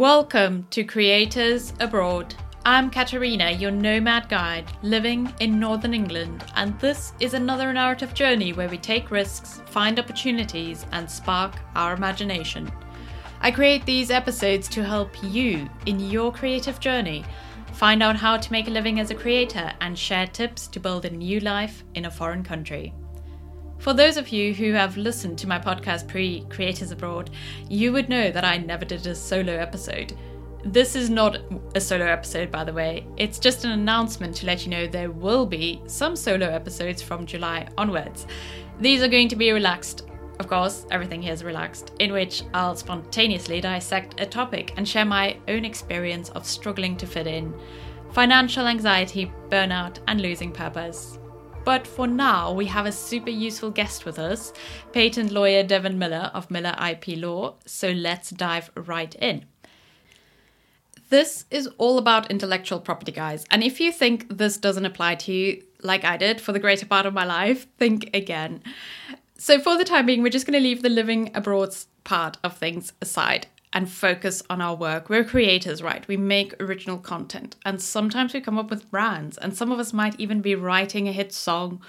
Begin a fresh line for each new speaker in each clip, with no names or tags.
Welcome to Creators Abroad. I'm Katarina, your nomad guide living in Northern England, and this is another narrative journey where we take risks, find opportunities, and spark our imagination. I create these episodes to help you in your creative journey find out how to make a living as a creator and share tips to build a new life in a foreign country. For those of you who have listened to my podcast pre Creators Abroad, you would know that I never did a solo episode. This is not a solo episode, by the way. It's just an announcement to let you know there will be some solo episodes from July onwards. These are going to be relaxed. Of course, everything here is relaxed, in which I'll spontaneously dissect a topic and share my own experience of struggling to fit in, financial anxiety, burnout, and losing purpose. But for now, we have a super useful guest with us, patent lawyer Devon Miller of Miller IP Law. So let's dive right in. This is all about intellectual property, guys. And if you think this doesn't apply to you, like I did for the greater part of my life, think again. So, for the time being, we're just going to leave the living abroad part of things aside and focus on our work. We're creators, right? We make original content, and sometimes we come up with brands, and some of us might even be writing a hit song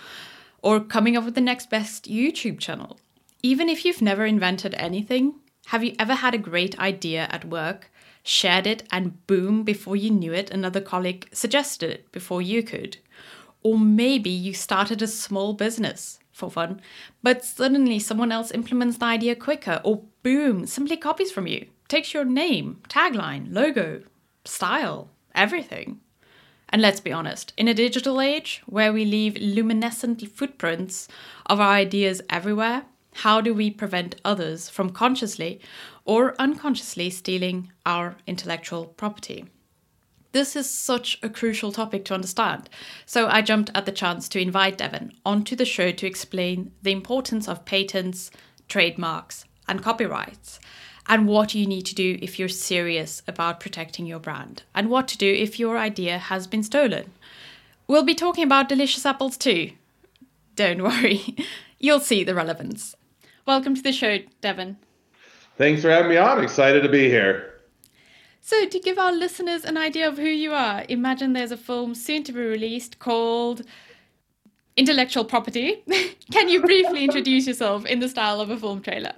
or coming up with the next best YouTube channel. Even if you've never invented anything, have you ever had a great idea at work, shared it, and boom, before you knew it, another colleague suggested it before you could? Or maybe you started a small business for fun, but suddenly someone else implements the idea quicker, or boom, simply copies from you, takes your name, tagline, logo, style, everything. And let's be honest, in a digital age where we leave luminescent footprints of our ideas everywhere, how do we prevent others from consciously or unconsciously stealing our intellectual property? This is such a crucial topic to understand, so I jumped at the chance to invite Devon onto the show to explain the importance of patents, trademarks, and copyrights, and what you need to do if you're serious about protecting your brand, and what to do if your idea has been stolen. We'll be talking about delicious apples too. Don't worry, you'll see the relevance. Welcome to the show, Devon.
Thanks for having me on. Excited to be here.
So, to give our listeners an idea of who you are, imagine there's a film soon to be released called Intellectual Property. Can you briefly introduce yourself in the style of a film trailer?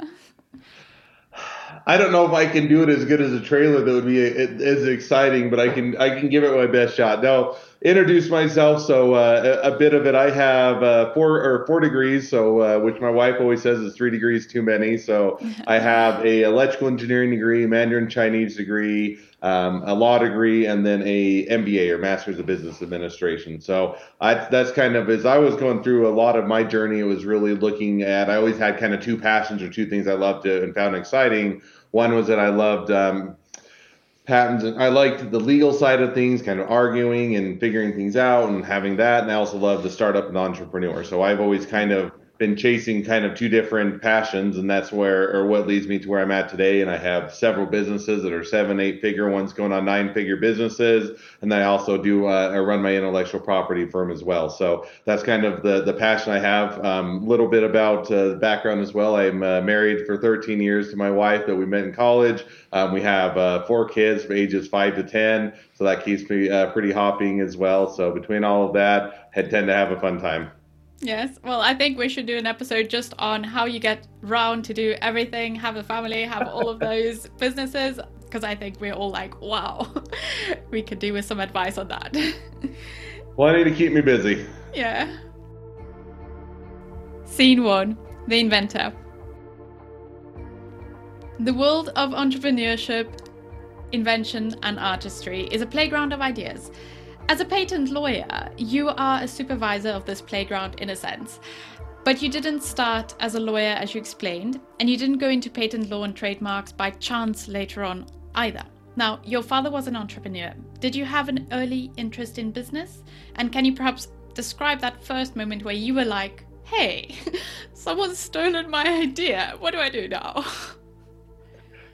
I don't know if I can do it as good as a trailer that would be as exciting, but I can I can give it my best shot. No, introduce myself. So uh, a, a, bit of it. I have uh, four or four degrees, so uh, which my wife always says is three degrees too many. So I have a electrical engineering degree, Mandarin Chinese degree, um, a law degree, and then a MBA or Master's of Business Administration. So I, that's kind of as I was going through a lot of my journey, it was really looking at. I always had kind of two passions or two things I loved to, and found exciting. One was that I loved um, patents and I liked the legal side of things, kind of arguing and figuring things out and having that. And I also love the startup and entrepreneur. So I've always kind of been chasing kind of two different passions and that's where or what leads me to where I'm at today. And I have several businesses that are seven eight figure. Ones going on nine figure businesses. And I also do uh, I run my intellectual property firm as well. So that's kind of the the passion I have. A um, little bit about uh, background as well. I'm uh, married for 13 years to my wife that we met in college. Um, we have uh, four kids ages 5 to 10 so that keeps me uh, pretty hopping as well. So between all of that I tend to have a fun time
Yes. Well, I think we should do an episode just on how you get round to do everything, have a family, have all of those businesses, because I think we're all like, wow, we could do with some advice on that.
Plenty to keep me busy.
Yeah. Scene one The Inventor. The world of entrepreneurship, invention, and artistry is a playground of ideas. As a patent lawyer, you are a supervisor of this playground in a sense. But you didn't start as a lawyer, as you explained, and you didn't go into patent law and trademarks by chance later on either. Now, your father was an entrepreneur. Did you have an early interest in business? And can you perhaps describe that first moment where you were like, hey, someone's stolen my idea. What do I do now?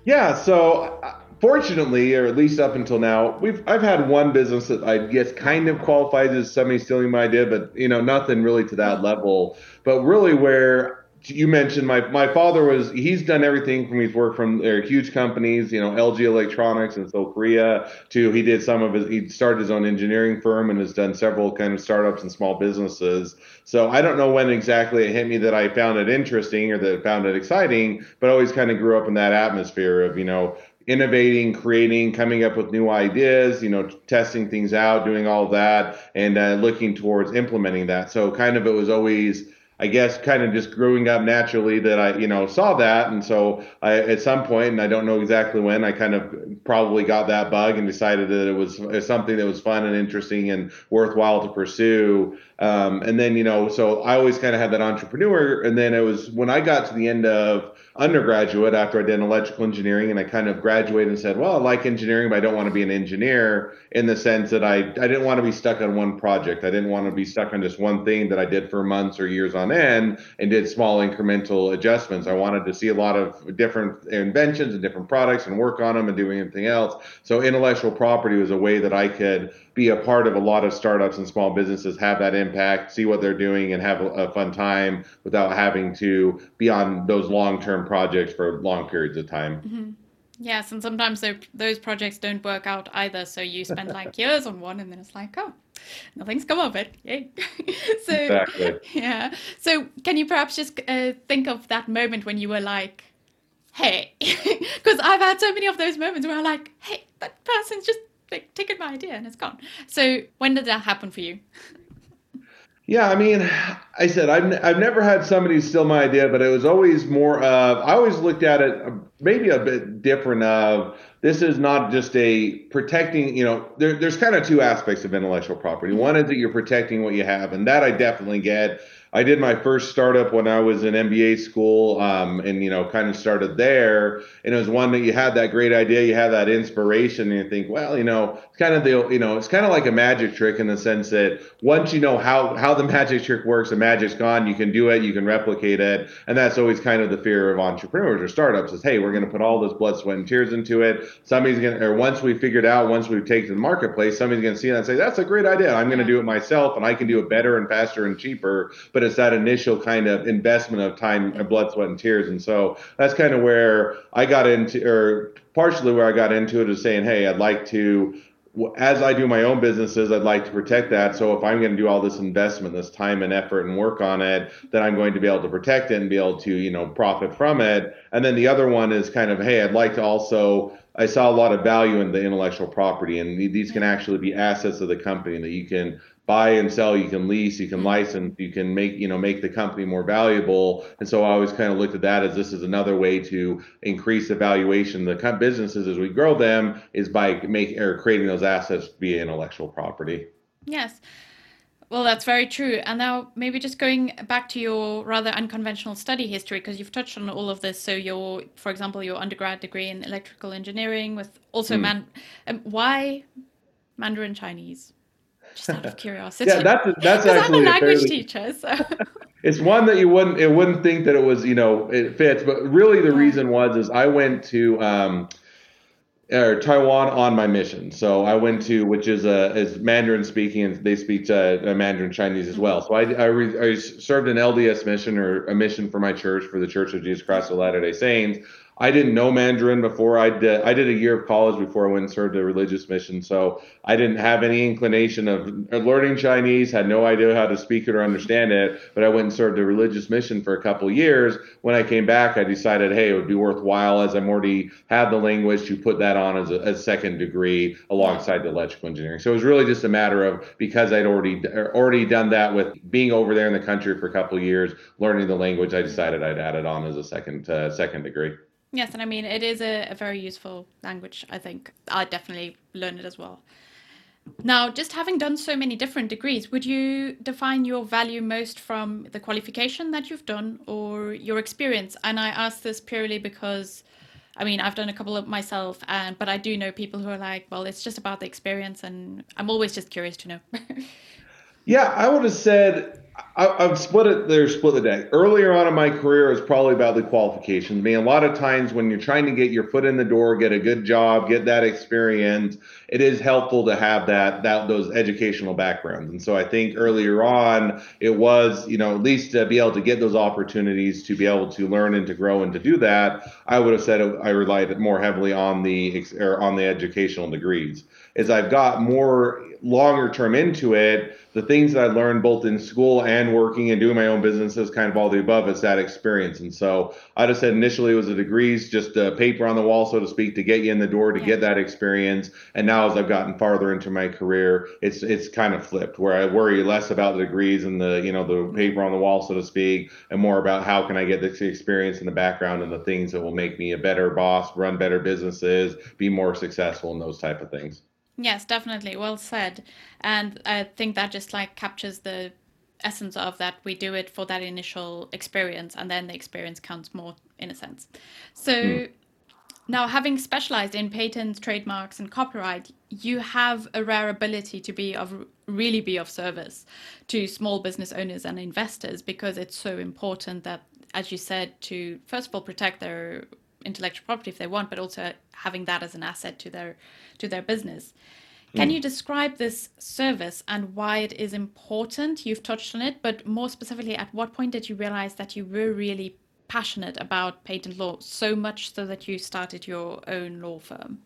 Yeah, so uh, fortunately, or at least up until now, we've I've had one business that I guess kind of qualifies as somebody stealing my idea, but you know nothing really to that level. But really, where you mentioned my my father was he's done everything from he's worked from huge companies you know LG Electronics in Seoul Korea to he did some of his he started his own engineering firm and has done several kind of startups and small businesses so I don't know when exactly it hit me that I found it interesting or that I found it exciting but always kind of grew up in that atmosphere of you know innovating, creating, coming up with new ideas, you know, testing things out, doing all that, and uh, looking towards implementing that. So kind of it was always I guess kind of just growing up naturally that I, you know, saw that. And so I, at some point, and I don't know exactly when, I kind of probably got that bug and decided that it was, was something that was fun and interesting and worthwhile to pursue. Um, and then, you know, so I always kind of had that entrepreneur. And then it was when I got to the end of undergraduate after I did electrical engineering and I kind of graduated and said, well, I like engineering, but I don't want to be an engineer in the sense that I, I didn't want to be stuck on one project. I didn't want to be stuck on just one thing that I did for months or years on end and did small incremental adjustments. I wanted to see a lot of different inventions and different products and work on them and do anything else. So intellectual property was a way that I could be a part of a lot of startups and small businesses, have that impact, see what they're doing, and have a, a fun time without having to be on those long term projects for long periods of time.
Mm-hmm. Yes, and sometimes those projects don't work out either. So you spend like years on one, and then it's like, oh, nothing's come of it. Yay! so exactly. yeah. So can you perhaps just uh, think of that moment when you were like, hey, because I've had so many of those moments where I'm like, hey, that person's just like, taken my idea and it's gone. So when did that happen for you?
Yeah, I mean, I said I've, I've never had somebody steal my idea, but it was always more of I always looked at it uh, maybe a bit different of this is not just a protecting, you know, there, there's kind of two aspects of intellectual property. One is that you're protecting what you have, and that I definitely get. I did my first startup when I was in MBA school, um, and you know, kind of started there. And it was one that you had that great idea, you had that inspiration, and you think, well, you know, it's kind of the, you know, it's kind of like a magic trick in the sense that once you know how how the magic trick works, the magic's gone. You can do it, you can replicate it, and that's always kind of the fear of entrepreneurs or startups is, hey, we're going to put all this blood, sweat, and tears into it. Somebody's going to, or once we figured out, once we've taken the marketplace, somebody's going to see that and say, that's a great idea. I'm going to do it myself, and I can do it better and faster and cheaper. But but it's that initial kind of investment of time and blood, sweat, and tears. And so that's kind of where I got into, or partially where I got into it is saying, hey, I'd like to as I do my own businesses, I'd like to protect that. So if I'm going to do all this investment, this time and effort and work on it, then I'm going to be able to protect it and be able to, you know, profit from it. And then the other one is kind of, hey, I'd like to also I saw a lot of value in the intellectual property, and these can actually be assets of the company that you can buy and sell, you can lease, you can license, you can make you know make the company more valuable. And so I always kind of looked at that as this is another way to increase the valuation of the businesses as we grow them is by making or creating those assets via intellectual property.
Yes. Well, that's very true. And now, maybe just going back to your rather unconventional study history, because you've touched on all of this. So, your, for example, your undergrad degree in electrical engineering with also mm. man. Um, why Mandarin Chinese? Just out of curiosity.
yeah, that's that's actually
I'm a language fairly, teacher. So.
it's one that you wouldn't it wouldn't think that it was you know it fits, but really the reason was is I went to. Um, or Taiwan on my mission. So I went to, which is a is Mandarin speaking, and they speak uh, Mandarin Chinese as well. So I I, re, I, served an LDS mission or a mission for my church for the Church of Jesus Christ of Latter Day Saints. I didn't know Mandarin before. I did I did a year of college before I went and served a religious mission, so I didn't have any inclination of learning Chinese. Had no idea how to speak it or understand it. But I went and served a religious mission for a couple years. When I came back, I decided, hey, it would be worthwhile as I'm already have the language to put that on as a, a second degree alongside the electrical engineering. So it was really just a matter of because I'd already already done that with being over there in the country for a couple years, learning the language. I decided I'd add it on as a second uh, second degree.
Yes, and I mean it is a, a very useful language. I think I definitely learned it as well. Now, just having done so many different degrees, would you define your value most from the qualification that you've done or your experience? And I ask this purely because, I mean, I've done a couple of myself, and but I do know people who are like, well, it's just about the experience, and I'm always just curious to know.
yeah, I would have said I, have split it. There's split the deck. Earlier on in my career, was probably about the qualifications. I mean, a lot of times when you're trying to get your foot in the door, get a good job, get that experience, it is helpful to have that that those educational backgrounds. And so I think earlier on, it was you know at least to be able to get those opportunities to be able to learn and to grow and to do that. I would have said I relied more heavily on the or on the educational degrees. As I've got more longer term into it the things that I learned both in school and working and doing my own businesses, kind of all the above, is that experience. And so I just said initially it was the degrees, just a paper on the wall, so to speak, to get you in the door to yeah. get that experience. And now as I've gotten farther into my career, it's it's kind of flipped where I worry less about the degrees and the you know the mm-hmm. paper on the wall, so to speak, and more about how can I get this experience in the background and the things that will make me a better boss, run better businesses, be more successful, and those type of things.
Yes, definitely. Well said. And I think that just like captures the essence of that we do it for that initial experience and then the experience counts more in a sense. So mm. now having specialized in patents, trademarks and copyright, you have a rare ability to be of really be of service to small business owners and investors because it's so important that as you said to first of all protect their intellectual property if they want, but also having that as an asset to their to their business. Can mm. you describe this service and why it is important? You've touched on it, but more specifically, at what point did you realize that you were really passionate about patent law so much so that you started your own law firm?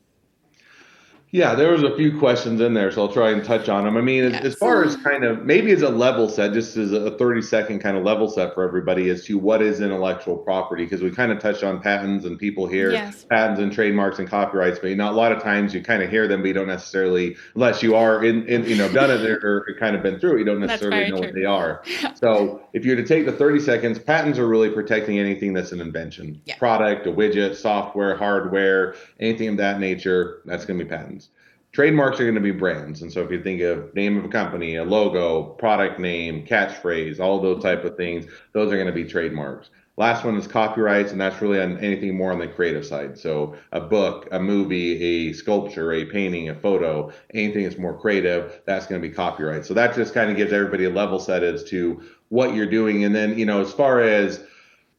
Yeah, there was a few questions in there, so I'll try and touch on them. I mean, yes. as, far as kind of maybe as a level set, just as a 30 second kind of level set for everybody as to what is intellectual property, because we kind of touched on patents and people hear yes. patents and trademarks and copyrights, but you know, a lot of times you kind of hear them, but you don't necessarily, unless you are in, in you know, done it or, or kind of been through it, you don't necessarily know true. what they are. so if you're to take the 30 seconds, patents are really protecting anything that's an invention, yeah. product, a widget, software, hardware, anything of that nature, that's going to be patents. Trademarks are going to be brands. And so if you think of name of a company, a logo, product name, catchphrase, all those type of things, those are going to be trademarks. Last one is copyrights, and that's really on anything more on the creative side. So a book, a movie, a sculpture, a painting, a photo, anything that's more creative, that's going to be copyright. So that just kind of gives everybody a level set as to what you're doing. And then, you know, as far as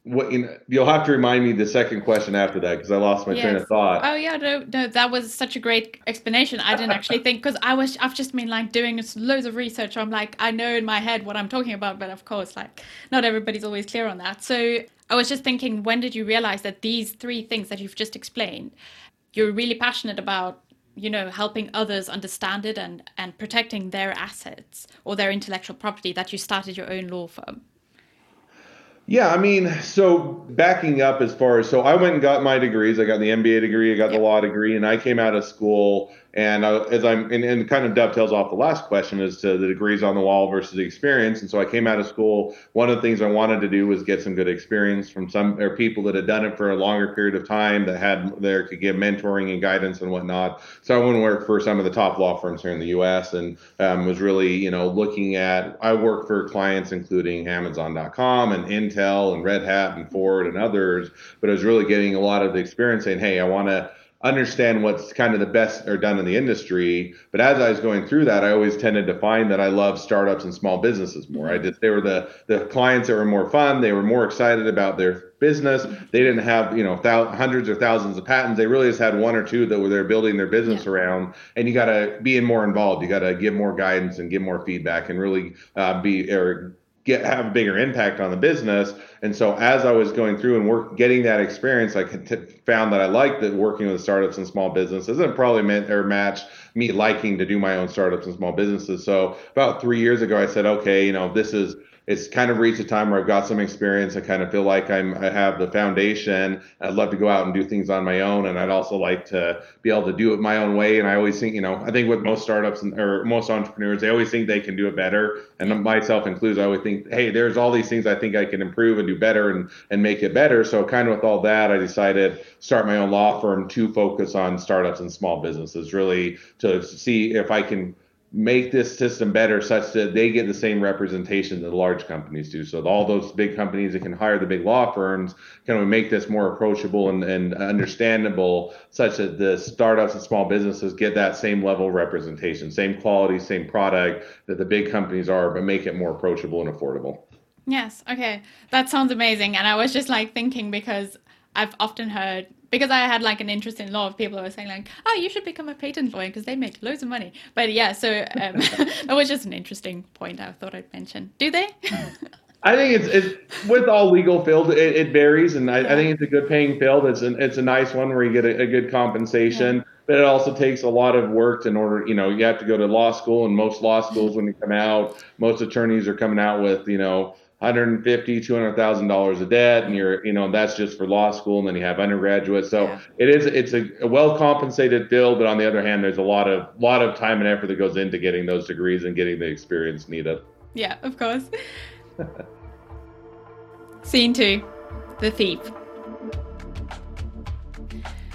what you know, you'll have to remind me the second question after that because I lost my yes. train of thought.
Oh yeah, no, no, that was such a great explanation. I didn't actually think because I was I've just been like doing loads of research. I'm like I know in my head what I'm talking about, but of course, like not everybody's always clear on that. So I was just thinking, when did you realize that these three things that you've just explained, you're really passionate about? you know helping others understand it and and protecting their assets or their intellectual property that you started your own law firm
yeah, I mean, so backing up as far as so I went and got my degrees. I got the MBA degree, I got yep. the law degree, and I came out of school and as I'm, and, and kind of dovetails off the last question as to the degrees on the wall versus the experience. And so I came out of school. One of the things I wanted to do was get some good experience from some or people that had done it for a longer period of time that had there could give mentoring and guidance and whatnot. So I went and worked for some of the top law firms here in the U.S. and um, was really, you know, looking at. I worked for clients including Amazon.com and Intel and Red Hat and Ford and others, but I was really getting a lot of the experience saying, hey, I want to understand what's kind of the best are done in the industry. But as I was going through that, I always tended to find that I love startups and small businesses more. I just they were the the clients that were more fun. They were more excited about their business. They didn't have you know thou- hundreds or thousands of patents. They really just had one or two that were they're building their business yeah. around. And you got to be in more involved. You got to give more guidance and give more feedback and really uh, be or get have a bigger impact on the business. And so as I was going through and work getting that experience, I found that I liked that working with startups and small businesses and probably meant or matched me liking to do my own startups and small businesses. So about three years ago, I said, okay, you know, this is it's kind of reached a time where I've got some experience. I kind of feel like I'm I have the foundation. I'd love to go out and do things on my own, and I'd also like to be able to do it my own way. And I always think, you know, I think with most startups and, or most entrepreneurs, they always think they can do it better. And myself included, I always think, hey, there's all these things I think I can improve and do better and and make it better. So kind of with all that, I decided start my own law firm to focus on startups and small businesses, really to see if I can make this system better such that they get the same representation that large companies do. So all those big companies that can hire the big law firms, can we make this more approachable and, and understandable such that the startups and small businesses get that same level of representation, same quality, same product that the big companies are, but make it more approachable and affordable.
Yes, okay. That sounds amazing. And I was just like thinking because I've often heard because I had like an interest in law, of people who were saying like, "Oh, you should become a patent lawyer because they make loads of money." But yeah, so um, that was just an interesting point I thought I'd mention. Do they?
I think it's, it's with all legal fields, it, it varies, and I, yeah. I, think it's a good paying field. It's an, it's a nice one where you get a, a good compensation, yeah. but it also takes a lot of work in order. You know, you have to go to law school, and most law schools, when you come out, most attorneys are coming out with you know 150 200000 dollars of debt and you're you know that's just for law school and then you have undergraduate. So yeah. it is it's a, a, well compensated field but on the other hand there's a lot of lot of time and effort that goes into getting those degrees and getting the experience needed.
Yeah of course. Scene two the thief.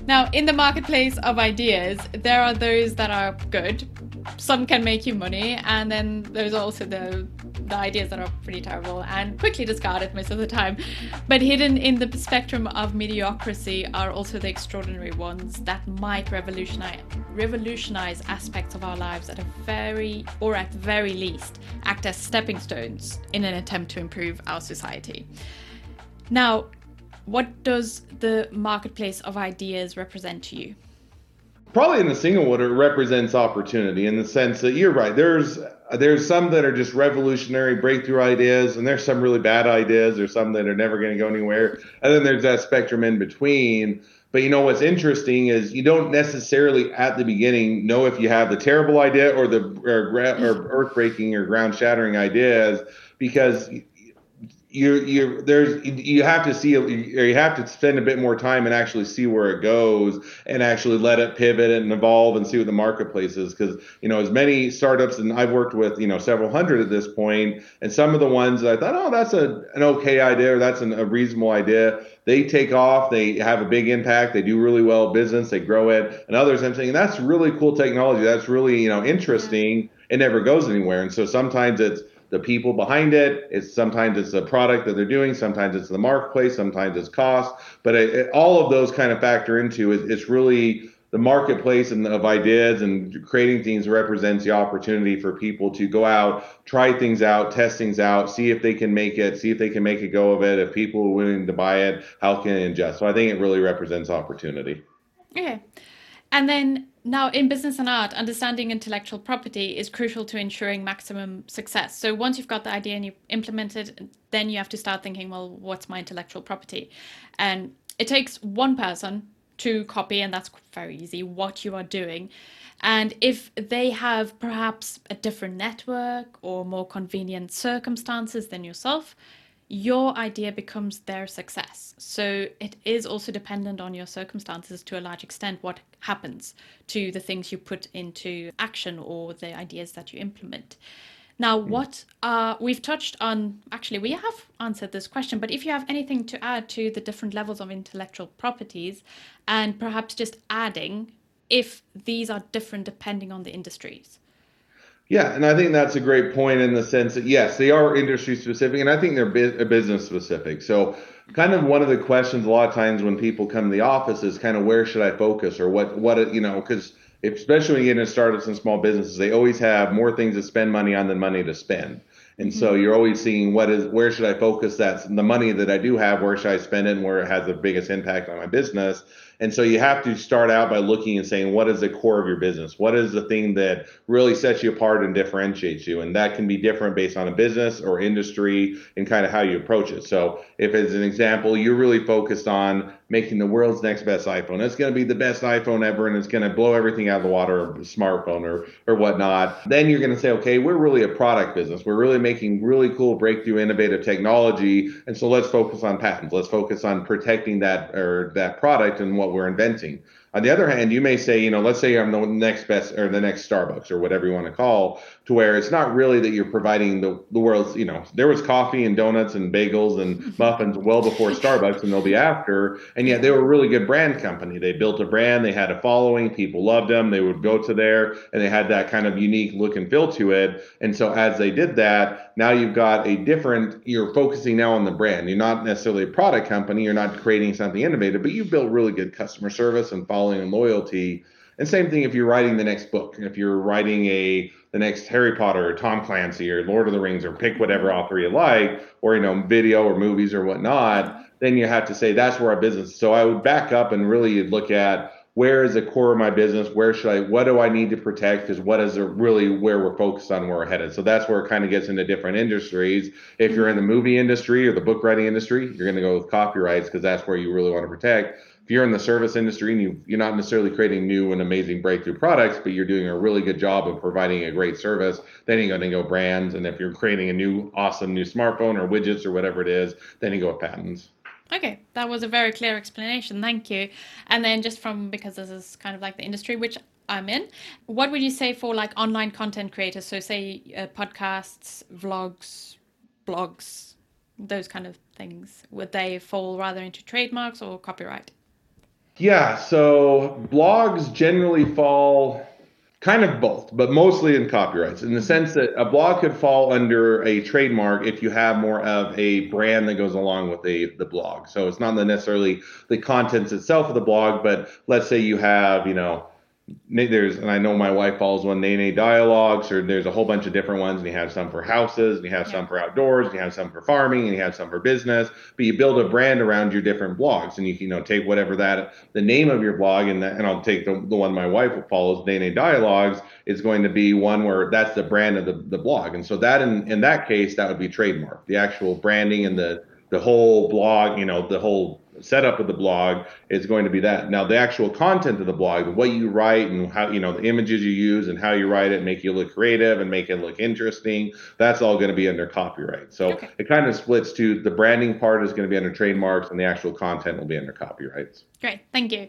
Now in the marketplace of ideas there are those that are good. Some can make you money and then there's also the the ideas that are pretty terrible and quickly discarded most of the time. But hidden in the spectrum of mediocrity are also the extraordinary ones that might revolutionize revolutionize aspects of our lives at a very or at very least act as stepping stones in an attempt to improve our society. Now, what does the marketplace of ideas represent to you?
Probably in the single one, it represents opportunity in the sense that you're right. There's Uh, there's some that are just revolutionary breakthrough ideas, and there's some really bad ideas. or some that are never going to go anywhere, and then there's that spectrum in between. But you know what's interesting is you don't necessarily at the beginning know if you have the terrible idea or the or, or earth breaking or ground shattering ideas because you you there's you have to see or you have to spend a bit more time and actually see where it goes and actually let it pivot and evolve and see what the marketplace is. Because you know as many startups and I've worked with you know several hundred at this point and some of the ones I thought oh that's a an okay idea or that's an, a reasonable idea they take off they have a big impact they do really well business they grow it and others I'm saying that's really cool technology that's really you know interesting it never goes anywhere. And so sometimes it's the people behind it. It's sometimes it's the product that they're doing, sometimes it's the marketplace, sometimes it's cost. But it, it, all of those kind of factor into it. It's really the marketplace and of ideas and creating things represents the opportunity for people to go out, try things out, test things out, see if they can make it, see if they can make a go of it. If people are willing to buy it, how can it ingest? So I think it really represents opportunity.
Okay. And then now, in business and art, understanding intellectual property is crucial to ensuring maximum success. So, once you've got the idea and you implement it, then you have to start thinking, well, what's my intellectual property? And it takes one person to copy, and that's very easy, what you are doing. And if they have perhaps a different network or more convenient circumstances than yourself, your idea becomes their success. So it is also dependent on your circumstances to a large extent what happens to the things you put into action or the ideas that you implement. Now, hmm. what uh, we've touched on, actually, we have answered this question, but if you have anything to add to the different levels of intellectual properties and perhaps just adding if these are different depending on the industries.
Yeah, and I think that's a great point in the sense that yes, they are industry specific, and I think they're bu- business specific. So, kind of one of the questions a lot of times when people come to the office is kind of where should I focus or what what you know because especially when you get into startups and small businesses, they always have more things to spend money on than money to spend. And so mm-hmm. you're always seeing what is where should I focus that the money that I do have, where should I spend it and where it has the biggest impact on my business. And so you have to start out by looking and saying, what is the core of your business? What is the thing that really sets you apart and differentiates you? And that can be different based on a business or industry and kind of how you approach it. So if as an example, you're really focused on making the world's next best iPhone, it's going to be the best iPhone ever and it's going to blow everything out of the water, smartphone or, or whatnot. Then you're going to say, okay, we're really a product business. We're really making really cool breakthrough innovative technology. And so let's focus on patents. Let's focus on protecting that or that product and what we're inventing. On the other hand, you may say, you know, let's say I'm the next best or the next Starbucks or whatever you want to call, to where it's not really that you're providing the, the world's, you know, there was coffee and donuts and bagels and muffins well before Starbucks and they'll be after. And yet they were a really good brand company. They built a brand, they had a following, people loved them, they would go to there and they had that kind of unique look and feel to it. And so as they did that, now you've got a different, you're focusing now on the brand. You're not necessarily a product company, you're not creating something innovative, but you've built really good customer service and following and loyalty. And same thing if you're writing the next book, if you're writing a the next Harry Potter or Tom Clancy or Lord of the Rings or pick whatever author you like, or you know, video or movies or whatnot, then you have to say that's where our business. So I would back up and really look at where is the core of my business? Where should I? What do I need to protect? Because what is really where we're focused on, where we're headed. So that's where it kind of gets into different industries. If you're in the movie industry or the book writing industry, you're going to go with copyrights because that's where you really want to protect if you're in the service industry and you, you're not necessarily creating new and amazing breakthrough products, but you're doing a really good job of providing a great service, then you're going to go brands. And if you're creating a new, awesome new smartphone or widgets or whatever it is, then you go with patents.
Okay, that was a very clear explanation. Thank you. And then just from because this is kind of like the industry which I'm in, what would you say for like online content creators? So say uh, podcasts, vlogs, blogs, those kind of things. Would they fall rather into trademarks or copyright?
Yeah, so blogs generally fall kind of both, but mostly in copyrights in the sense that a blog could fall under a trademark if you have more of a brand that goes along with the, the blog. So it's not necessarily the contents itself of the blog, but let's say you have, you know, there's and I know my wife follows one Nene Dialogues or there's a whole bunch of different ones and you have some for houses and you have yeah. some for outdoors and you have some for farming and you have some for business but you build a brand around your different blogs and you you know take whatever that the name of your blog and and I'll take the, the one my wife follows Nene Dialogues is going to be one where that's the brand of the, the blog and so that in in that case that would be trademark the actual branding and the the whole blog you know the whole setup of the blog is going to be that. Now, the actual content of the blog, what you write and how, you know, the images you use and how you write it, make you look creative and make it look interesting, that's all going to be under copyright. So okay. it kind of splits to the branding part is going to be under trademarks and the actual content will be under copyrights.
Great. Thank you.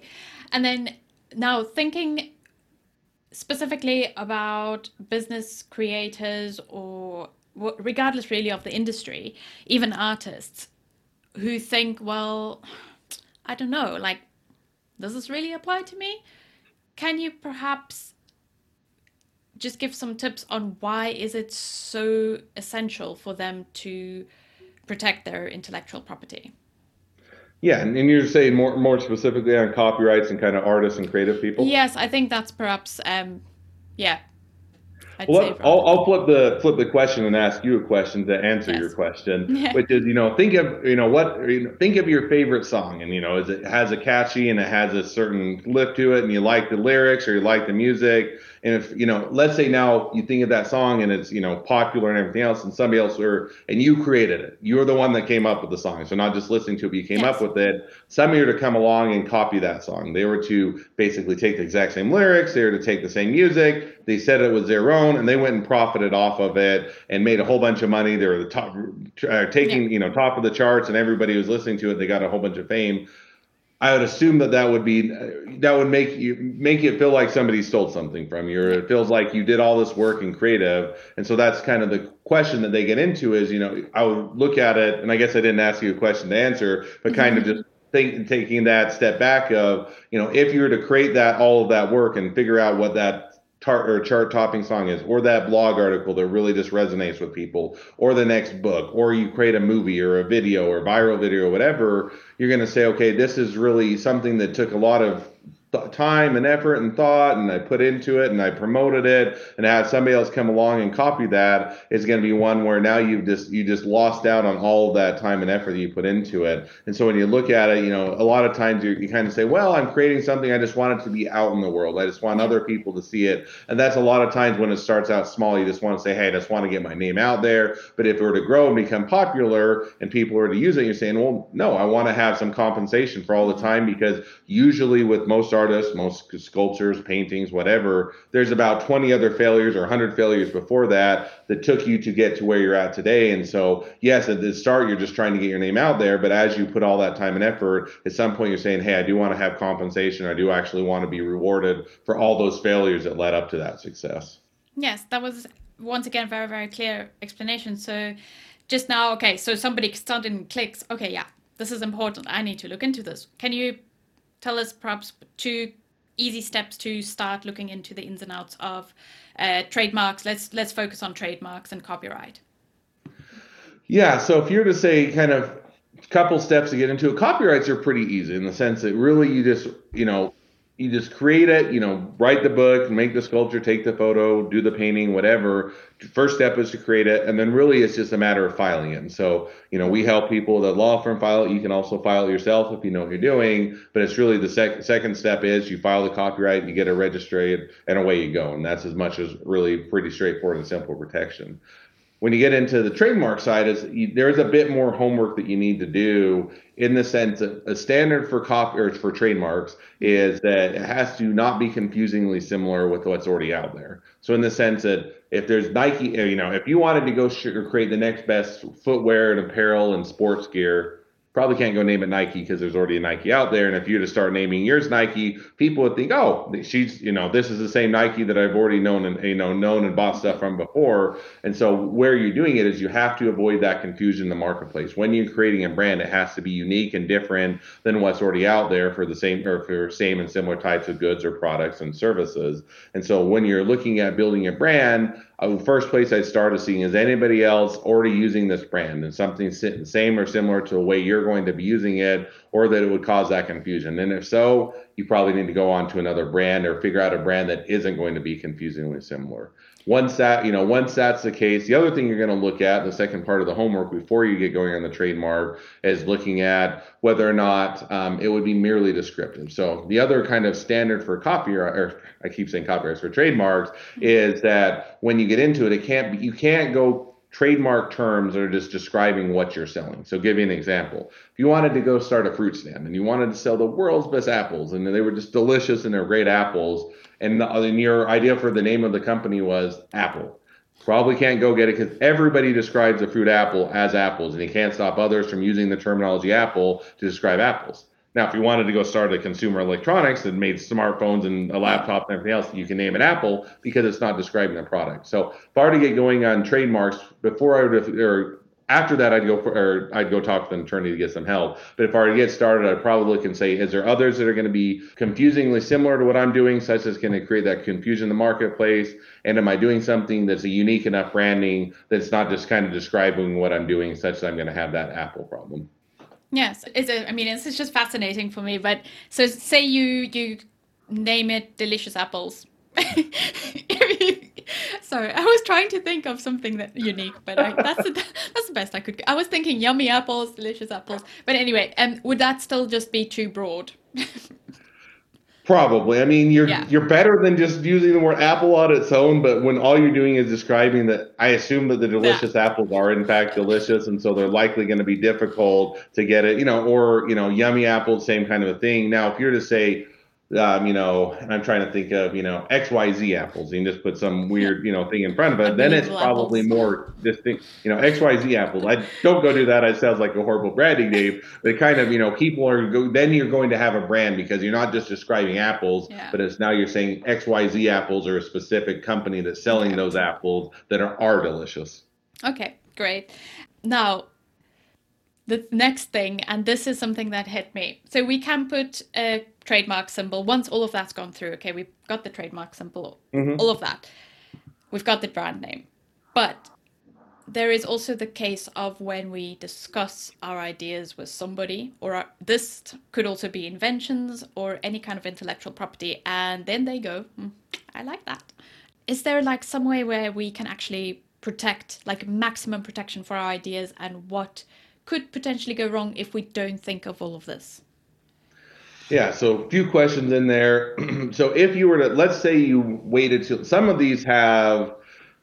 And then now thinking specifically about business creators or regardless really of the industry, even artists, who think, well, I don't know, like, does this really apply to me? Can you perhaps just give some tips on why is it so essential for them to protect their intellectual property?
Yeah, and, and you're saying more more specifically on copyrights and kind of artists and creative people.
Yes, I think that's perhaps um, yeah
I'd well, I'll, I'll, flip the flip the question and ask you a question to answer yes. your question, yeah. which is, you know, think of, you know, what, you know, think of your favorite song, and you know, is it has a catchy and it has a certain lift to it, and you like the lyrics or you like the music, and if you know, let's say now you think of that song and it's you know popular and everything else, and somebody else or and you created it, you're the one that came up with the song, so not just listening to it, but you came yes. up with it. Somebody were to come along and copy that song. They were to basically take the exact same lyrics, they were to take the same music, they said it was their own, and they went and profited off of it and made a whole bunch of money. They were the top, uh, taking yeah. you know top of the charts, and everybody was listening to it. They got a whole bunch of fame I would assume that that would be that would make you make it feel like somebody stole something from you. Or it feels like you did all this work and creative, and so that's kind of the question that they get into. Is you know I would look at it, and I guess I didn't ask you a question to answer, but kind mm-hmm. of just think taking that step back of you know if you were to create that all of that work and figure out what that tar- or chart topping song is, or that blog article that really just resonates with people, or the next book, or you create a movie or a video or viral video or whatever, you're going to say, okay, this is really something that took a lot of th- time and effort and thought and I put into it and I promoted it and have somebody else come along and copy that is going to be one where now you've just you just lost out on all of that time and effort that you put into it. And so when you look at it, you know, a lot of times you, you kind of say, well, I'm creating something. I just want it to be out in the world. I just want other people to see it. And that's a lot of times when it starts out small, you just want to say, hey, I just want to get my name out there. But if it were to grow and become popular and people were to use it, you're saying, well, no, I want to have some compensation for all the time because usually with most artists, most sculptures, paintings, whatever, there's about 20 other failures or 100 failures before that that took you to get to where you're at today. And so, yes, at the start, you're just trying to get your name out there. But as you put all that time and effort, at some point, you're saying, hey, I do want to have compensation. I do actually want to be rewarded for all those failures that led up to that success.
Yes, that was once again very, very clear explanation. So, just now, okay, so somebody suddenly clicks, okay, yeah, this is important. I need to look into this. Can you tell us perhaps two easy steps to start looking into the ins and outs of uh, trademarks? Let's let's focus on trademarks and copyright.
Yeah. So if you're to say kind of couple steps to get into it, copyrights are pretty easy in the sense that really you just you know you just create it, you know, write the book, make the sculpture, take the photo, do the painting, whatever. First step is to create it, and then really it's just a matter of filing it. And so, you know, we help people that law firm file it. You can also file it yourself if you know what you're doing. But it's really the sec- second step is you file the copyright, you get it registered, and away you go. And that's as much as really pretty straightforward and simple protection when you get into the trademark side is you, there's a bit more homework that you need to do in the sense that a standard for copy or for trademarks is that it has to not be confusingly similar with what's already out there. So in the sense that if there's nike you know if you wanted to go create the next best footwear and apparel and sports gear probably can't go name it Nike because there's already a Nike out there. And if you were to start naming yours Nike, people would think, oh, she's, you know, this is the same Nike that I've already known and, you know, known and bought stuff from before. And so where you're doing it is you have to avoid that confusion in the marketplace. When you're creating a brand, it has to be unique and different than what's already out there for the same or for same and similar types of goods or products and services. And so when you're looking at building a brand, uh, first place I started seeing is anybody else already using this brand and something same or similar to the way you're going to be using it, or that it would cause that confusion. And if so, you probably need to go on to another brand or figure out a brand that isn't going to be confusingly similar. Once that, you know, once that's the case, the other thing you're going to look at, the second part of the homework before you get going on the trademark, is looking at whether or not um, it would be merely descriptive. So the other kind of standard for copyright, or I keep saying copyrights for trademarks, is that when you get into it, it can't be, you can't go trademark terms that are just describing what you're selling. So, give you an example. If you wanted to go start a fruit stand and you wanted to sell the world's best apples, and they were just delicious and they're great apples, and, the, and your idea for the name of the company was Apple, probably can't go get it because everybody describes a fruit apple as apples, and you can't stop others from using the terminology apple to describe apples. Now, if you wanted to go start a consumer electronics that made smartphones and a laptop and everything else, you can name it Apple because it's not describing the product. So were to get going on trademarks before I would, or after that, I'd go for, or I'd go talk to an attorney to get some help. But if I were to get started, I'd probably and say, is there others that are going to be confusingly similar to what I'm doing, such as going to create that confusion in the marketplace? And am I doing something that's a unique enough branding that's not just kind of describing what I'm doing, such that I'm going to have that Apple problem?
Yes, it's a, I mean, it's just fascinating for me. But so, say you you name it delicious apples. Sorry, I was trying to think of something that unique, but I, that's the, that's the best I could. I was thinking yummy apples, delicious apples. But anyway, um, would that still just be too broad?
Probably. I mean, you're yeah. you're better than just using the word apple on its own. But when all you're doing is describing that, I assume that the delicious yeah. apples are in fact delicious, and so they're likely going to be difficult to get it. You know, or you know, yummy apples, same kind of a thing. Now, if you're to say um, you know, I'm trying to think of, you know, XYZ apples. You can just put some weird, you know, thing in front of it. Then it's probably apples. more distinct, you know, XYZ apples. I don't go do that. It sounds like a horrible branding name. But kind of, you know, people are go, then you're going to have a brand because you're not just describing apples, yeah. but it's now you're saying XYZ apples are a specific company that's selling okay. those apples that are, are delicious.
Okay, great. Now, the next thing, and this is something that hit me. So we can put a trademark symbol once all of that's gone through. Okay, we've got the trademark symbol, mm-hmm. all of that. We've got the brand name. But there is also the case of when we discuss our ideas with somebody, or our, this could also be inventions or any kind of intellectual property, and then they go, hmm, I like that. Is there like some way where we can actually protect, like maximum protection for our ideas, and what could potentially go wrong if we don't think of all of this?
Yeah, so a few questions in there. so if you were to, let's say you waited till some of these have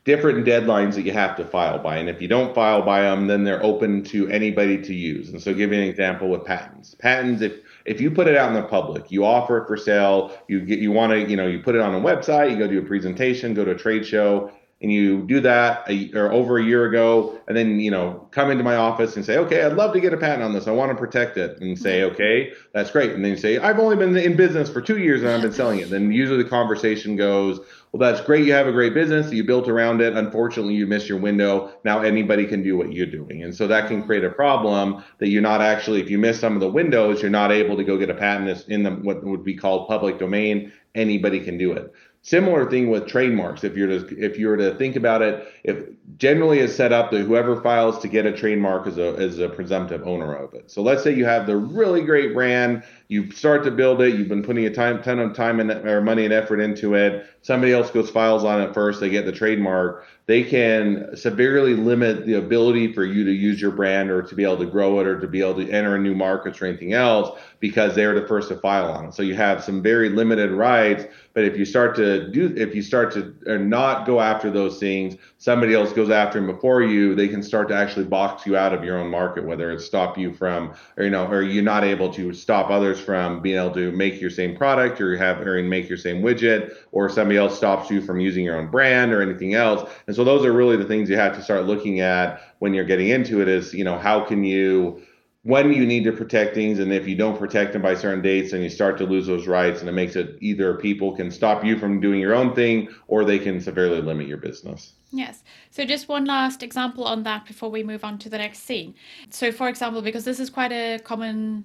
different deadlines that you have to file by. And if you don't file by them, then they're open to anybody to use. And so, give you an example with patents. Patents, if if you put it out in the public, you offer it for sale, you get you want to, you know, you put it on a website, you go do a presentation, go to a trade show, and you do that a, or over a year ago, and then you know come into my office and say, okay, I'd love to get a patent on this. I want to protect it, and say, mm-hmm. okay, that's great. And then you say, I've only been in business for two years and I've been selling it. Then usually the conversation goes, well, that's great. You have a great business. You built around it. Unfortunately, you missed your window. Now anybody can do what you're doing, and so that can create a problem that you're not actually. If you miss some of the windows, you're not able to go get a patent in the what would be called public domain. Anybody can do it. Similar thing with trademarks. If you're to if you were to think about it, if generally is set up that whoever files to get a trademark is a is a presumptive owner of it. So let's say you have the really great brand, you start to build it, you've been putting a time ton of time and or money and effort into it. Somebody else goes files on it first, they get the trademark they can severely limit the ability for you to use your brand or to be able to grow it or to be able to enter a new markets or anything else because they're the first to file on it. So you have some very limited rights. But if you start to do, if you start to uh, not go after those things, somebody else goes after them before you, they can start to actually box you out of your own market, whether it's stop you from, or you know, or you're not able to stop others from being able to make your same product or have or make your same widget, or somebody else stops you from using your own brand or anything else. And so those are really the things you have to start looking at when you're getting into it is, you know, how can you when you need to protect things and if you don't protect them by certain dates and you start to lose those rights and it makes it either people can stop you from doing your own thing or they can severely limit your business
yes so just one last example on that before we move on to the next scene so for example because this is quite a common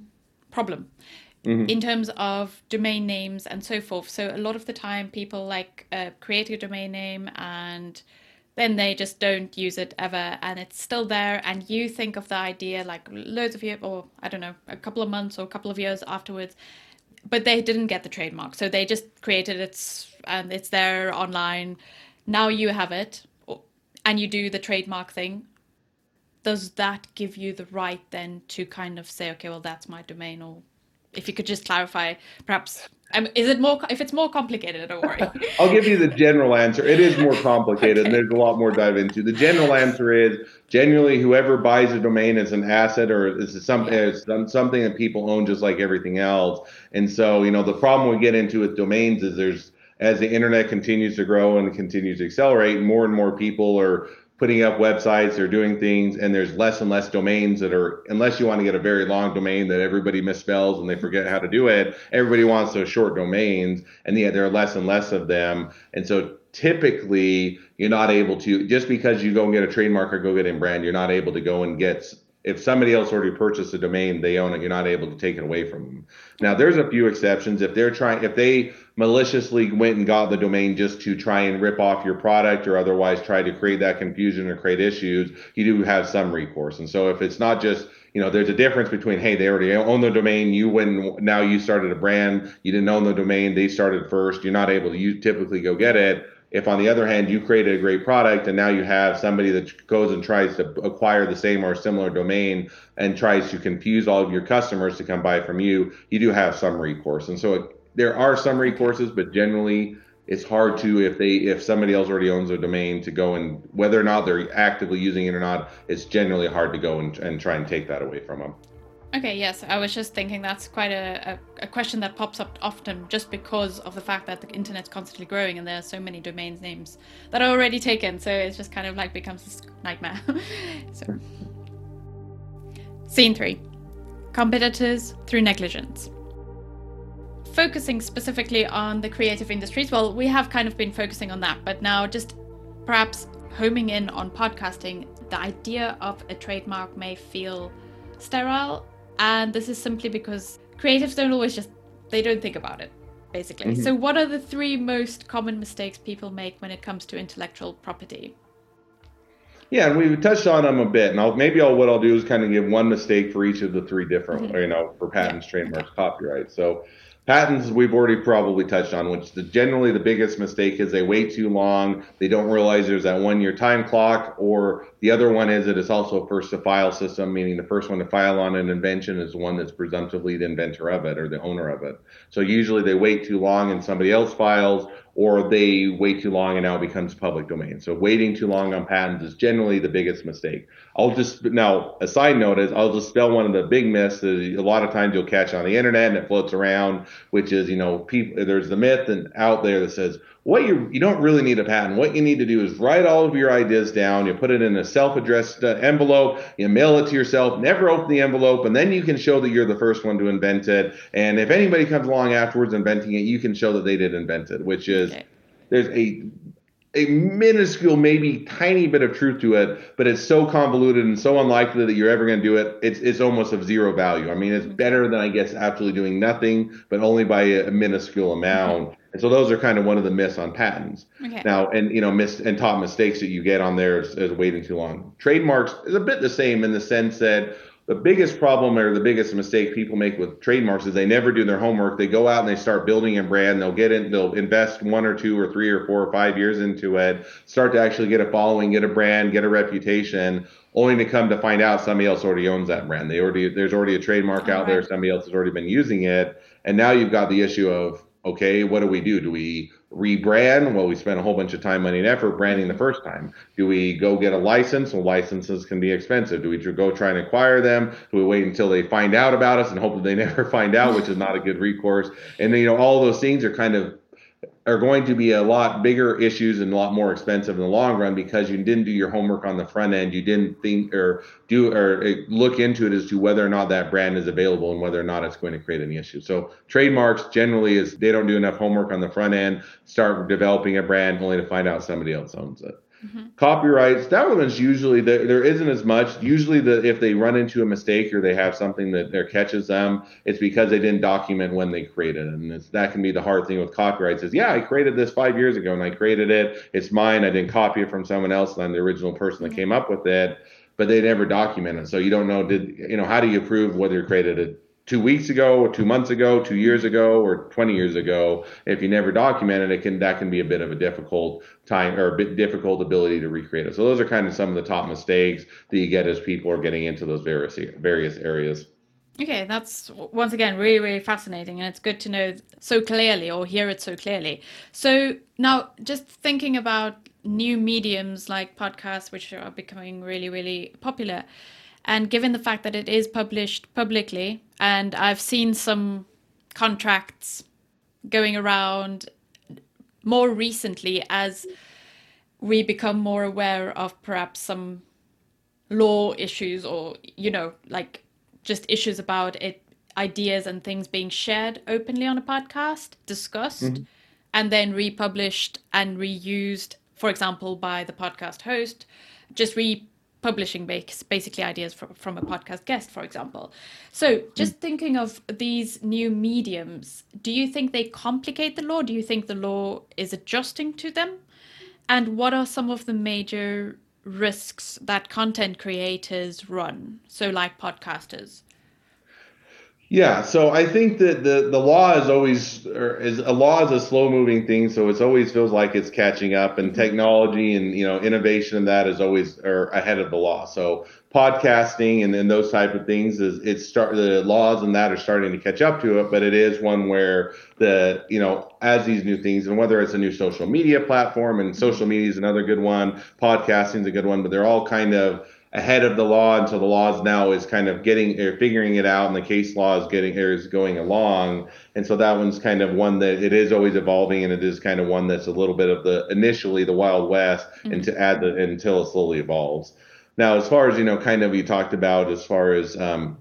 problem mm-hmm. in terms of domain names and so forth. So a lot of the time, people like uh, create a domain name and then they just don't use it ever and it's still there and you think of the idea like loads of years or i don't know a couple of months or a couple of years afterwards but they didn't get the trademark so they just created it and it's there online now you have it and you do the trademark thing does that give you the right then to kind of say okay well that's my domain or if you could just clarify, perhaps. Um, is it more if it's more complicated? Don't worry.
I'll give you the general answer. It is more complicated, okay. and there's a lot more dive into. The general answer is generally whoever buys a domain is an asset or is something yeah. is something that people own just like everything else. And so you know the problem we get into with domains is there's as the internet continues to grow and continues to accelerate, more and more people are putting up websites or doing things and there's less and less domains that are unless you want to get a very long domain that everybody misspells and they forget how to do it everybody wants those short domains and yet there are less and less of them. And so typically you're not able to just because you go and get a trademark or go get a brand you're not able to go and get if somebody else already purchased a domain, they own it. You're not able to take it away from them. Now, there's a few exceptions. If they're trying, if they maliciously went and got the domain just to try and rip off your product or otherwise try to create that confusion or create issues, you do have some recourse. And so if it's not just you know, there's a difference between, hey, they already own the domain, you went, now you started a brand, you didn't own the domain, they started first, you're not able to you typically go get it. If on the other hand, you created a great product and now you have somebody that goes and tries to acquire the same or similar domain and tries to confuse all of your customers to come buy from you, you do have some recourse. And so it, there are some recourses, but generally it's hard to if they if somebody else already owns a domain to go and whether or not they're actively using it or not, it's generally hard to go and, and try and take that away from them.
Okay, yes, I was just thinking that's quite a, a, a, question that pops up often just because of the fact that the internet's constantly growing and there are so many domain names that are already taken. So it's just kind of like becomes this nightmare. so, scene three competitors through negligence focusing specifically on the creative industries, well, we have kind of been focusing on that, but now just perhaps homing in on podcasting, the idea of a trademark may feel sterile. And this is simply because creatives don't always just, they don't think about it, basically. Mm-hmm. So, what are the three most common mistakes people make when it comes to intellectual property?
Yeah, and we touched on them a bit. And I'll, maybe I'll, what I'll do is kind of give one mistake for each of the three different, mm-hmm. you know, for patents, yeah. trademarks, copyright. So Patents we've already probably touched on, which the, generally the biggest mistake is they wait too long. They don't realize there's that one year time clock, or the other one is that it's also a first to file system, meaning the first one to file on an invention is the one that's presumptively the inventor of it or the owner of it. So usually they wait too long and somebody else files, or they wait too long and now it becomes public domain. So waiting too long on patents is generally the biggest mistake. I'll just now a side note is I'll just spell one of the big myths that a lot of times you'll catch on the internet and it floats around, which is you know people there's the myth and out there that says what you you don't really need a patent. What you need to do is write all of your ideas down. You put it in a self-addressed uh, envelope. You mail it to yourself. Never open the envelope, and then you can show that you're the first one to invent it. And if anybody comes along afterwards inventing it, you can show that they did invent it. Which is okay. there's a a minuscule, maybe tiny bit of truth to it, but it's so convoluted and so unlikely that you're ever going to do it. It's it's almost of zero value. I mean, it's better than I guess absolutely doing nothing, but only by a, a minuscule amount. And so those are kind of one of the myths on patents. Okay. Now, and you know, miss and top mistakes that you get on there is, is waiting too long. Trademarks is a bit the same in the sense that the biggest problem or the biggest mistake people make with trademarks is they never do their homework. They go out and they start building a brand. They'll get in, they'll invest one or two or three or four or five years into it, start to actually get a following, get a brand, get a reputation, only to come to find out somebody else already owns that brand. They already there's already a trademark out there. Somebody else has already been using it, and now you've got the issue of okay, what do we do? Do we rebrand? Well, we spent a whole bunch of time, money, and effort branding the first time. Do we go get a license? Well, licenses can be expensive. Do we go try and acquire them? Do we wait until they find out about us and hope that they never find out, which is not a good recourse? And you know, all those things are kind of are going to be a lot bigger issues and a lot more expensive in the long run because you didn't do your homework on the front end. You didn't think or do or look into it as to whether or not that brand is available and whether or not it's going to create any issues. So trademarks generally is they don't do enough homework on the front end, start developing a brand only to find out somebody else owns it. Mm-hmm. Copyrights, that one is usually there, there isn't as much. Usually, the if they run into a mistake or they have something that there catches them, it's because they didn't document when they created it. And that can be the hard thing with copyrights is yeah, I created this five years ago and I created it. It's mine. I didn't copy it from someone else. And I'm the original person that mm-hmm. came up with it, but they never document it. So you don't know did you know how do you prove whether you created it two weeks ago or two months ago, two years ago or 20 years ago. If you never documented it, can that can be a bit of a difficult time or a bit difficult ability to recreate it. So those are kind of some of the top mistakes that you get as people are getting into those various various areas.
Okay, that's once again really, really fascinating, and it's good to know so clearly or hear it so clearly. So now, just thinking about new mediums like podcasts, which are becoming really, really popular, and given the fact that it is published publicly, and I've seen some contracts going around more recently as we become more aware of perhaps some law issues or, you know, like just issues about it, ideas and things being shared openly on a podcast, discussed, mm-hmm. and then republished and reused, for example, by the podcast host, just re publishing makes basically ideas from, from a podcast guest, for example. So, just mm. thinking of these new mediums, do you think they complicate the law? Do you think the law is adjusting to them? And what are some of the major risks that content creators run? So, like podcasters.
Yeah, so I think that the the law is always is a law is a slow moving thing, so it always feels like it's catching up, and mm-hmm. technology and you know innovation and that is always are ahead of the law. So podcasting and then those type of things is it's start the laws and that are starting to catch up to it, but it is one where the you know as these new things and whether it's a new social media platform and mm-hmm. social media is another good one, podcasting is a good one, but they're all kind of ahead of the law until the laws now is kind of getting or figuring it out and the case law is getting or is going along and so that one's kind of one that it is always evolving and it is kind of one that's a little bit of the initially the wild west mm-hmm. and to add the until it slowly evolves now as far as you know kind of you talked about as far as um,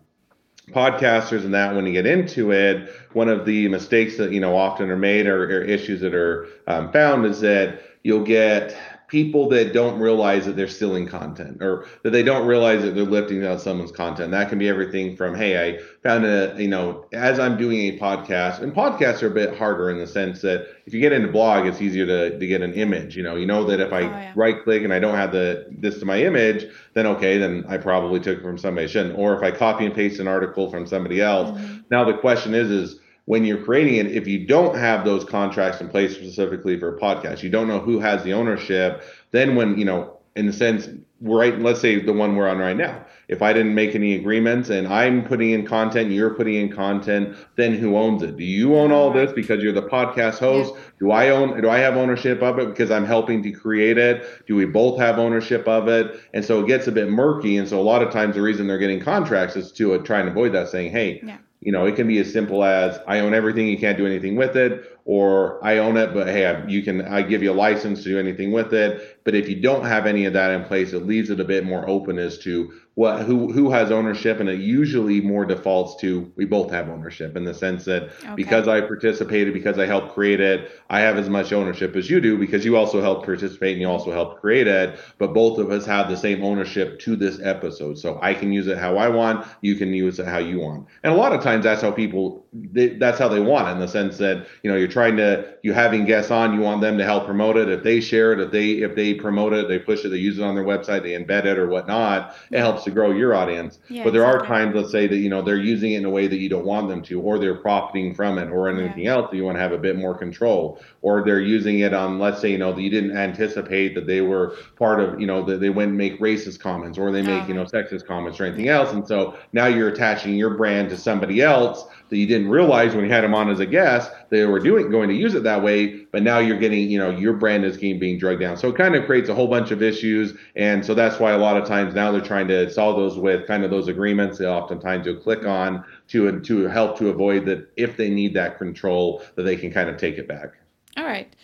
podcasters and that when you get into it one of the mistakes that you know often are made or, or issues that are um, found is that you'll get people that don't realize that they're stealing content or that they don't realize that they're lifting out someone's content. That can be everything from, hey, I found a, you know, as I'm doing a podcast, and podcasts are a bit harder in the sense that if you get into blog, it's easier to, to get an image. You know, you know that if I oh, yeah. right click and I don't have the this to my image, then okay, then I probably took it from somebody shouldn't. Or if I copy and paste an article from somebody else. Mm-hmm. Now the question is, is when you're creating it, if you don't have those contracts in place specifically for a podcast, you don't know who has the ownership. Then when you know in the sense, right? Let's say the one we're on right now. If I didn't make any agreements and I'm putting in content, you're putting in content, then who owns it? Do you own all this because you're the podcast host? Yeah. Do I own? Do I have ownership of it because I'm helping to create it? Do we both have ownership of it? And so it gets a bit murky. And so a lot of times the reason they're getting contracts is to uh, try and avoid that, saying, "Hey." Yeah you know, it can be as simple as I own everything, you can't do anything with it, or I own it, but hey, you can I give you a license to do anything with it. But if you don't have any of that in place, it leaves it a bit more open as to what who who has ownership and it usually more defaults to we both have ownership in the sense that okay. because I participated because I helped create it I have as much ownership as you do because you also helped participate and you also helped create it but both of us have the same ownership to this episode so I can use it how I want you can use it how you want and a lot of times that's how people they, that's how they want it in the sense that you know you're trying to you having guests on you want them to help promote it if they share it if they if they promote it they push it they use it on their website they embed it or whatnot it helps to grow your audience. Yeah, but there exactly. are times, let's say that you know they're using it in a way that you don't want them to, or they're profiting from it, or anything yeah. else that you want to have a bit more control, or they're using it on, let's say you know that you didn't anticipate that they were part of, you know, that they went and make racist comments, or they make oh. you uh-huh. know sexist comments, or anything else, and so now you're attaching your brand to somebody else that you didn't realize when you had them on as a guest they were doing going to use it that way but now you're getting you know your brand is getting being drugged down so it kind of creates a whole bunch of issues and so that's why a lot of times now they're trying to solve those with kind of those agreements that oftentimes you'll click on to to help to avoid that if they need that control that they can kind of take it back
all right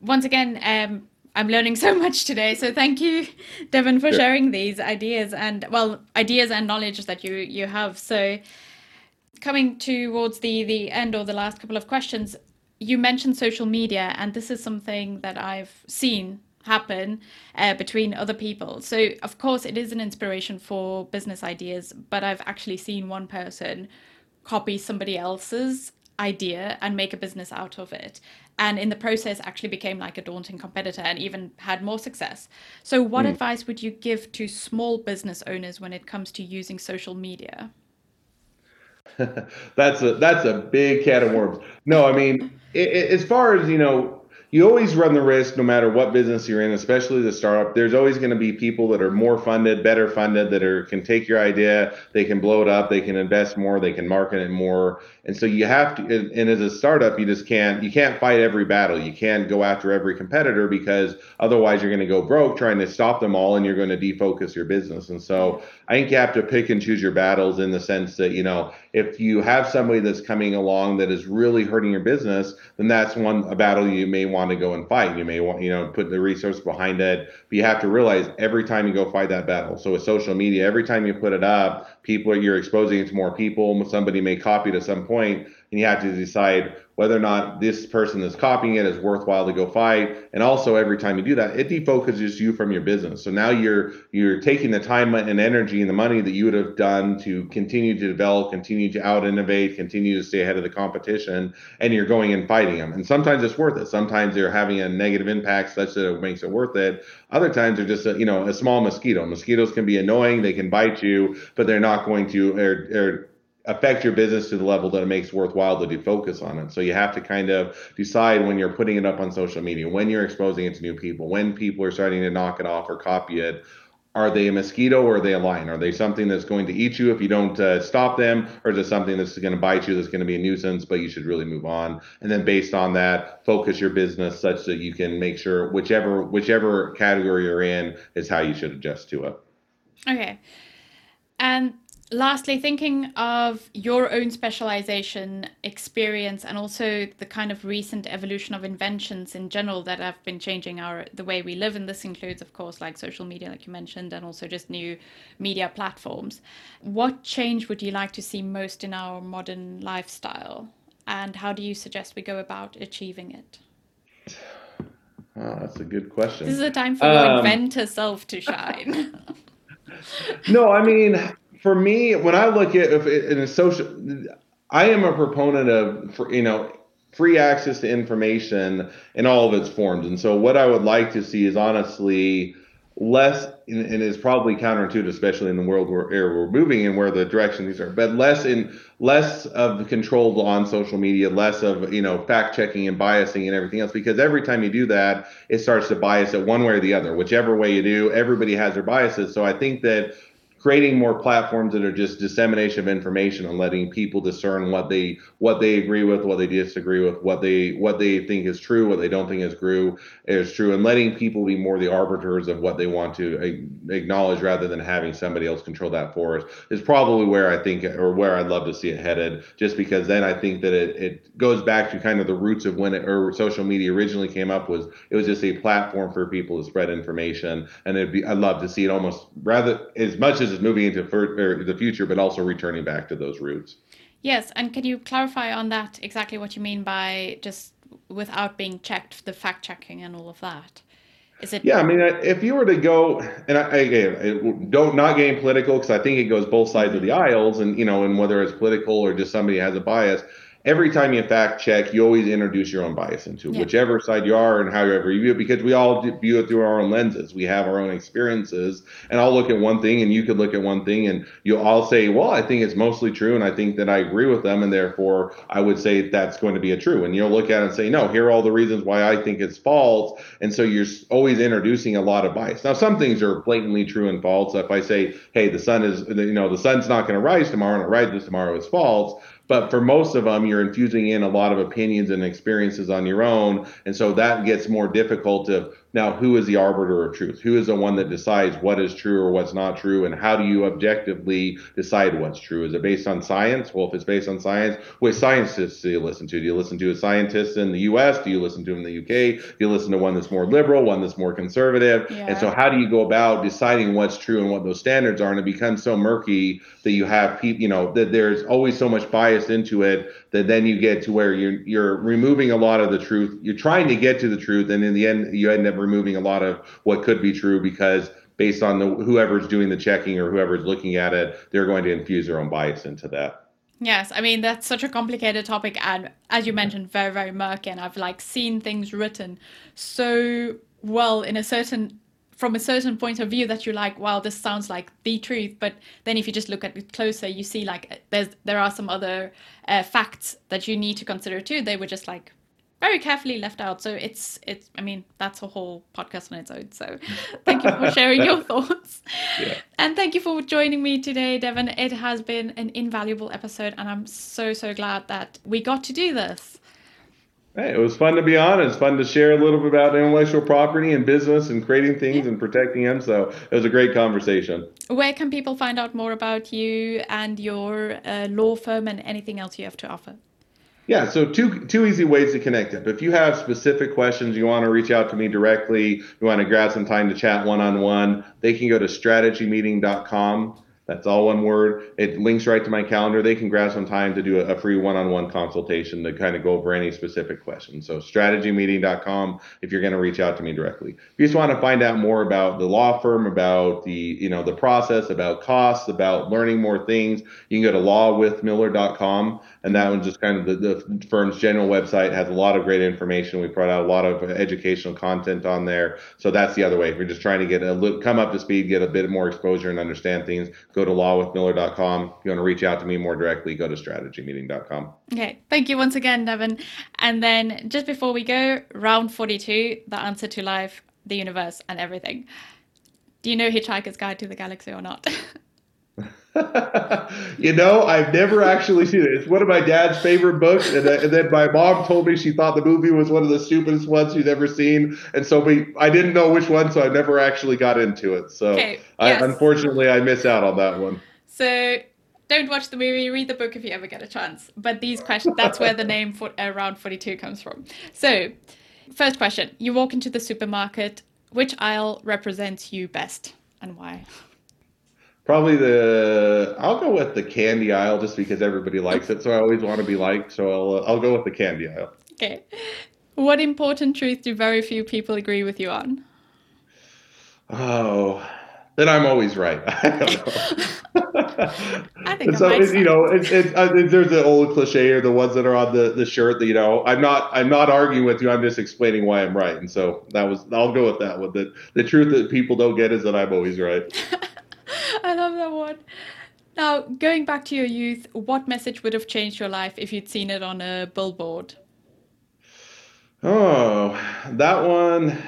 once again um I'm learning so much today. So thank you, Devon, for sure. sharing these ideas and well, ideas and knowledge that you you have. So coming towards the the end or the last couple of questions, you mentioned social media, and this is something that I've seen happen uh, between other people. So, of course, it is an inspiration for business ideas, but I've actually seen one person copy somebody else's idea and make a business out of it. And in the process, actually became like a daunting competitor and even had more success. So, what mm. advice would you give to small business owners when it comes to using social media?
that's a that's a big can of worms. No, I mean, it, it, as far as you know, you always run the risk, no matter what business you're in, especially the startup. There's always going to be people that are more funded, better funded, that are can take your idea, they can blow it up, they can invest more, they can market it more. And so you have to. And as a startup, you just can't you can't fight every battle. You can't go after every competitor because otherwise you're going to go broke trying to stop them all, and you're going to defocus your business. And so I think you have to pick and choose your battles in the sense that you know if you have somebody that's coming along that is really hurting your business, then that's one a battle you may want to go and fight. You may want, you know, put the resource behind it, but you have to realize every time you go fight that battle. So with social media, every time you put it up, people are, you're exposing it to more people. Somebody may copy it at some point, and you have to decide whether or not this person that's copying it is worthwhile to go fight. And also every time you do that, it defocuses you from your business. So now you're you're taking the time and energy and the money that you would have done to continue to develop, continue to out innovate, continue to stay ahead of the competition, and you're going and fighting them. And sometimes it's worth it. Sometimes they're having a negative impact such that it makes it worth it. Other times they're just a, you know a small mosquito. Mosquitoes can be annoying, they can bite you, but they're not going to or, or affect your business to the level that it makes worthwhile to focus on it. So you have to kind of decide when you're putting it up on social media, when you're exposing it to new people, when people are starting to knock it off or copy it. Are they a mosquito or are they a lion? Are they something that's going to eat you if you don't uh, stop them, or is it something that's going to bite you that's going to be a nuisance, but you should really move on? And then based on that, focus your business such that you can make sure whichever whichever category you're in is how you should adjust to it.
Okay, and lastly, thinking of your own specialization experience and also the kind of recent evolution of inventions in general that have been changing our the way we live, and this includes, of course, like social media, like you mentioned, and also just new media platforms. What change would you like to see most in our modern lifestyle, and how do you suggest we go about achieving it?
Oh, that's a good question.
This is a time for um, your inventor self to shine.
no, I mean, for me, when I look at in a social, I am a proponent of you know free access to information in all of its forms. And so what I would like to see is honestly less and is probably counterintuitive, especially in the world where we're moving and where the direction these are, but less in less of control on social media, less of you know fact checking and biasing and everything else. Because every time you do that, it starts to bias it one way or the other. Whichever way you do, everybody has their biases. So I think that creating more platforms that are just dissemination of information and letting people discern what they what they agree with, what they disagree with, what they what they think is true, what they don't think is true is true, and letting people be more the arbiters of what they want to acknowledge rather than having somebody else control that for us is probably where I think or where I'd love to see it headed. Just because then I think that it, it goes back to kind of the roots of when it, or social media originally came up was it was just a platform for people to spread information, and it'd be I'd love to see it almost rather as much as moving into the future, but also returning back to those roots.
Yes, and can you clarify on that exactly what you mean by just without being checked, the fact checking and all of that?
Is it? Yeah, I mean, if you were to go, and I, again, don't not getting political because I think it goes both sides of the aisles, and you know, and whether it's political or just somebody has a bias every time you fact check, you always introduce your own bias into yeah. whichever side you are and however you view it, because we all view it through our own lenses. We have our own experiences, and I'll look at one thing, and you could look at one thing, and you'll all say, "Well, I think it's mostly true, and I think that I agree with them, and therefore I would say that's going to be a true." And you'll look at it and say, "No, here are all the reasons why I think it's false," and so you're always introducing a lot of bias. Now, some things are blatantly true and false. If I say, "Hey, the sun is," you know, the sun's not going to rise tomorrow, and it rises tomorrow, it's false but for most of them, you're infusing in a lot of opinions and experiences on your own. And so that gets more difficult to now, who is the arbiter of truth? Who is the one that decides what is true or what's not true? And how do you objectively decide what's true? Is it based on science? Well, if it's based on science, which scientists do you listen to? Do you listen to a scientist in the US? Do you listen to them in the UK? Do you listen to one that's more liberal, one that's more conservative? Yeah. And so, how do you go about deciding what's true and what those standards are? And it becomes so murky that you have people, you know, that there's always so much bias into it that then you get to where you're you're removing a lot of the truth. You're trying to get to the truth, and in the end, you end up removing a lot of what could be true because based on the whoever's doing the checking or whoever's looking at it, they're going to infuse their own bias into that.
Yes, I mean that's such a complicated topic, and as you mentioned, very very murky. And I've like seen things written so well in a certain from a certain point of view that you're like, wow, this sounds like the truth. But then if you just look at it closer, you see like there's there are some other uh, facts that you need to consider too. They were just like very carefully left out. So it's it's I mean that's a whole podcast on its own. So thank you for sharing your thoughts. Yeah. And thank you for joining me today, Devon. It has been an invaluable episode and I'm so so glad that we got to do this.
Hey, it was fun to be on. It's fun to share a little bit about intellectual property and business and creating things yeah. and protecting them. So it was a great conversation.
Where can people find out more about you and your uh, law firm and anything else you have to offer?
Yeah, so two two easy ways to connect up. If you have specific questions, you want to reach out to me directly, you want to grab some time to chat one on one, they can go to strategymeeting.com that's all one word. It links right to my calendar. They can grab some time to do a, free one-on-one consultation to kind of go over any specific questions. So strategymeeting.com if you're going to reach out to me directly. If you just want to find out more about the law firm, about the you know the process, about costs, about learning more things, you can go to lawwithmiller.com, and that one's just kind of the, the firm's general website has a lot of great information. We put out a lot of educational content on there. So that's the other way. If you're just trying to get a look, come up to speed, get a bit more exposure, and understand things go to lawwithmiller.com. If you want to reach out to me more directly, go to strategymeeting.com.
Okay. Thank you once again, Devin. And then just before we go, round 42, the answer to life, the universe, and everything. Do you know Hitchhiker's Guide to the Galaxy or not?
you know, I've never actually seen it. It's one of my dad's favorite books, and, uh, and, then my mom told me she thought the movie was one of the stupidest ones she'd ever seen, and so we I didn't know which one, so I never actually got into it. So okay, I, yes. unfortunately, I miss out on that one.
So don't watch the movie, read the book if you ever get a chance. But these questions, that's where the name for around 42 comes from. So, first question You walk into the supermarket, which aisle represents you best and why?
Probably the I'll go with the candy aisle just because everybody likes it. So I always want to be liked. So I'll uh, I'll go with the candy aisle.
Okay. What important truth do very few people agree with you on?
Oh, then I'm always right. I don't know.
I think
so
that makes
you know, it's, it's, uh, there's the old cliche or the ones that are on the, the shirt that you know. I'm not I'm not arguing with you. I'm just explaining why I'm right. And so that was I'll go with that one. The the truth that people don't get is that I'm always right.
I love that one. Now, going back to your youth, what message would have changed your life if you'd seen it on a billboard?
Oh, that one.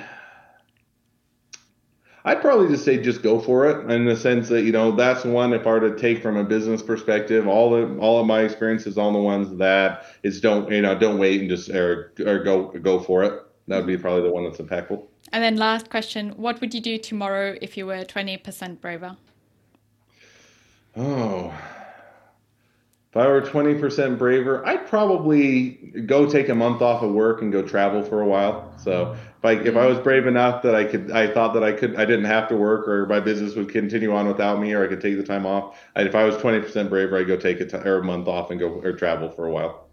I'd probably just say just go for it in the sense that you know that's one if I were to take from a business perspective all of all of my experiences on the ones that is don't you know don't wait and just or, or go go for it that would be probably the one that's impactful.
And then last question, what would you do tomorrow if you were 20% braver?
Oh, if I were 20% braver, I'd probably go take a month off of work and go travel for a while. So if I if I mm-hmm. was brave enough that I could, I thought that I could, I didn't have to work or my business would continue on without me, or I could take the time off. And if I was 20% braver, I'd go take a, t- or a month off and go or travel for a while.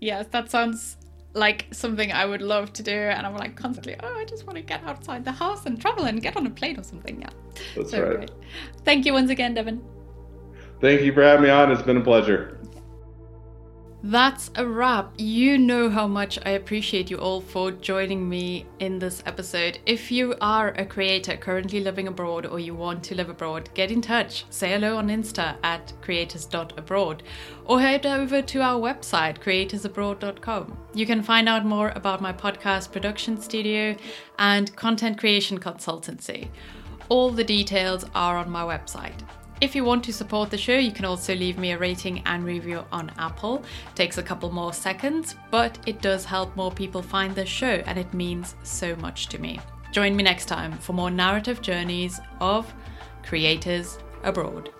Yes, that sounds like something I would love to do. And I'm like constantly, oh, I just want to get outside the house and travel and get on a plane or something. Yeah.
That's
so
right.
great. Thank you once again, Devin.
Thank you for having me on. It's been a pleasure.
That's a wrap. You know how much I appreciate you all for joining me in this episode. If you are a creator currently living abroad or you want to live abroad, get in touch. Say hello on Insta at creators.abroad or head over to our website, creatorsabroad.com. You can find out more about my podcast production studio and content creation consultancy. All the details are on my website. If you want to support the show, you can also leave me a rating and review on Apple. It takes a couple more seconds, but it does help more people find the show and it means so much to me. Join me next time for more narrative journeys of creators abroad.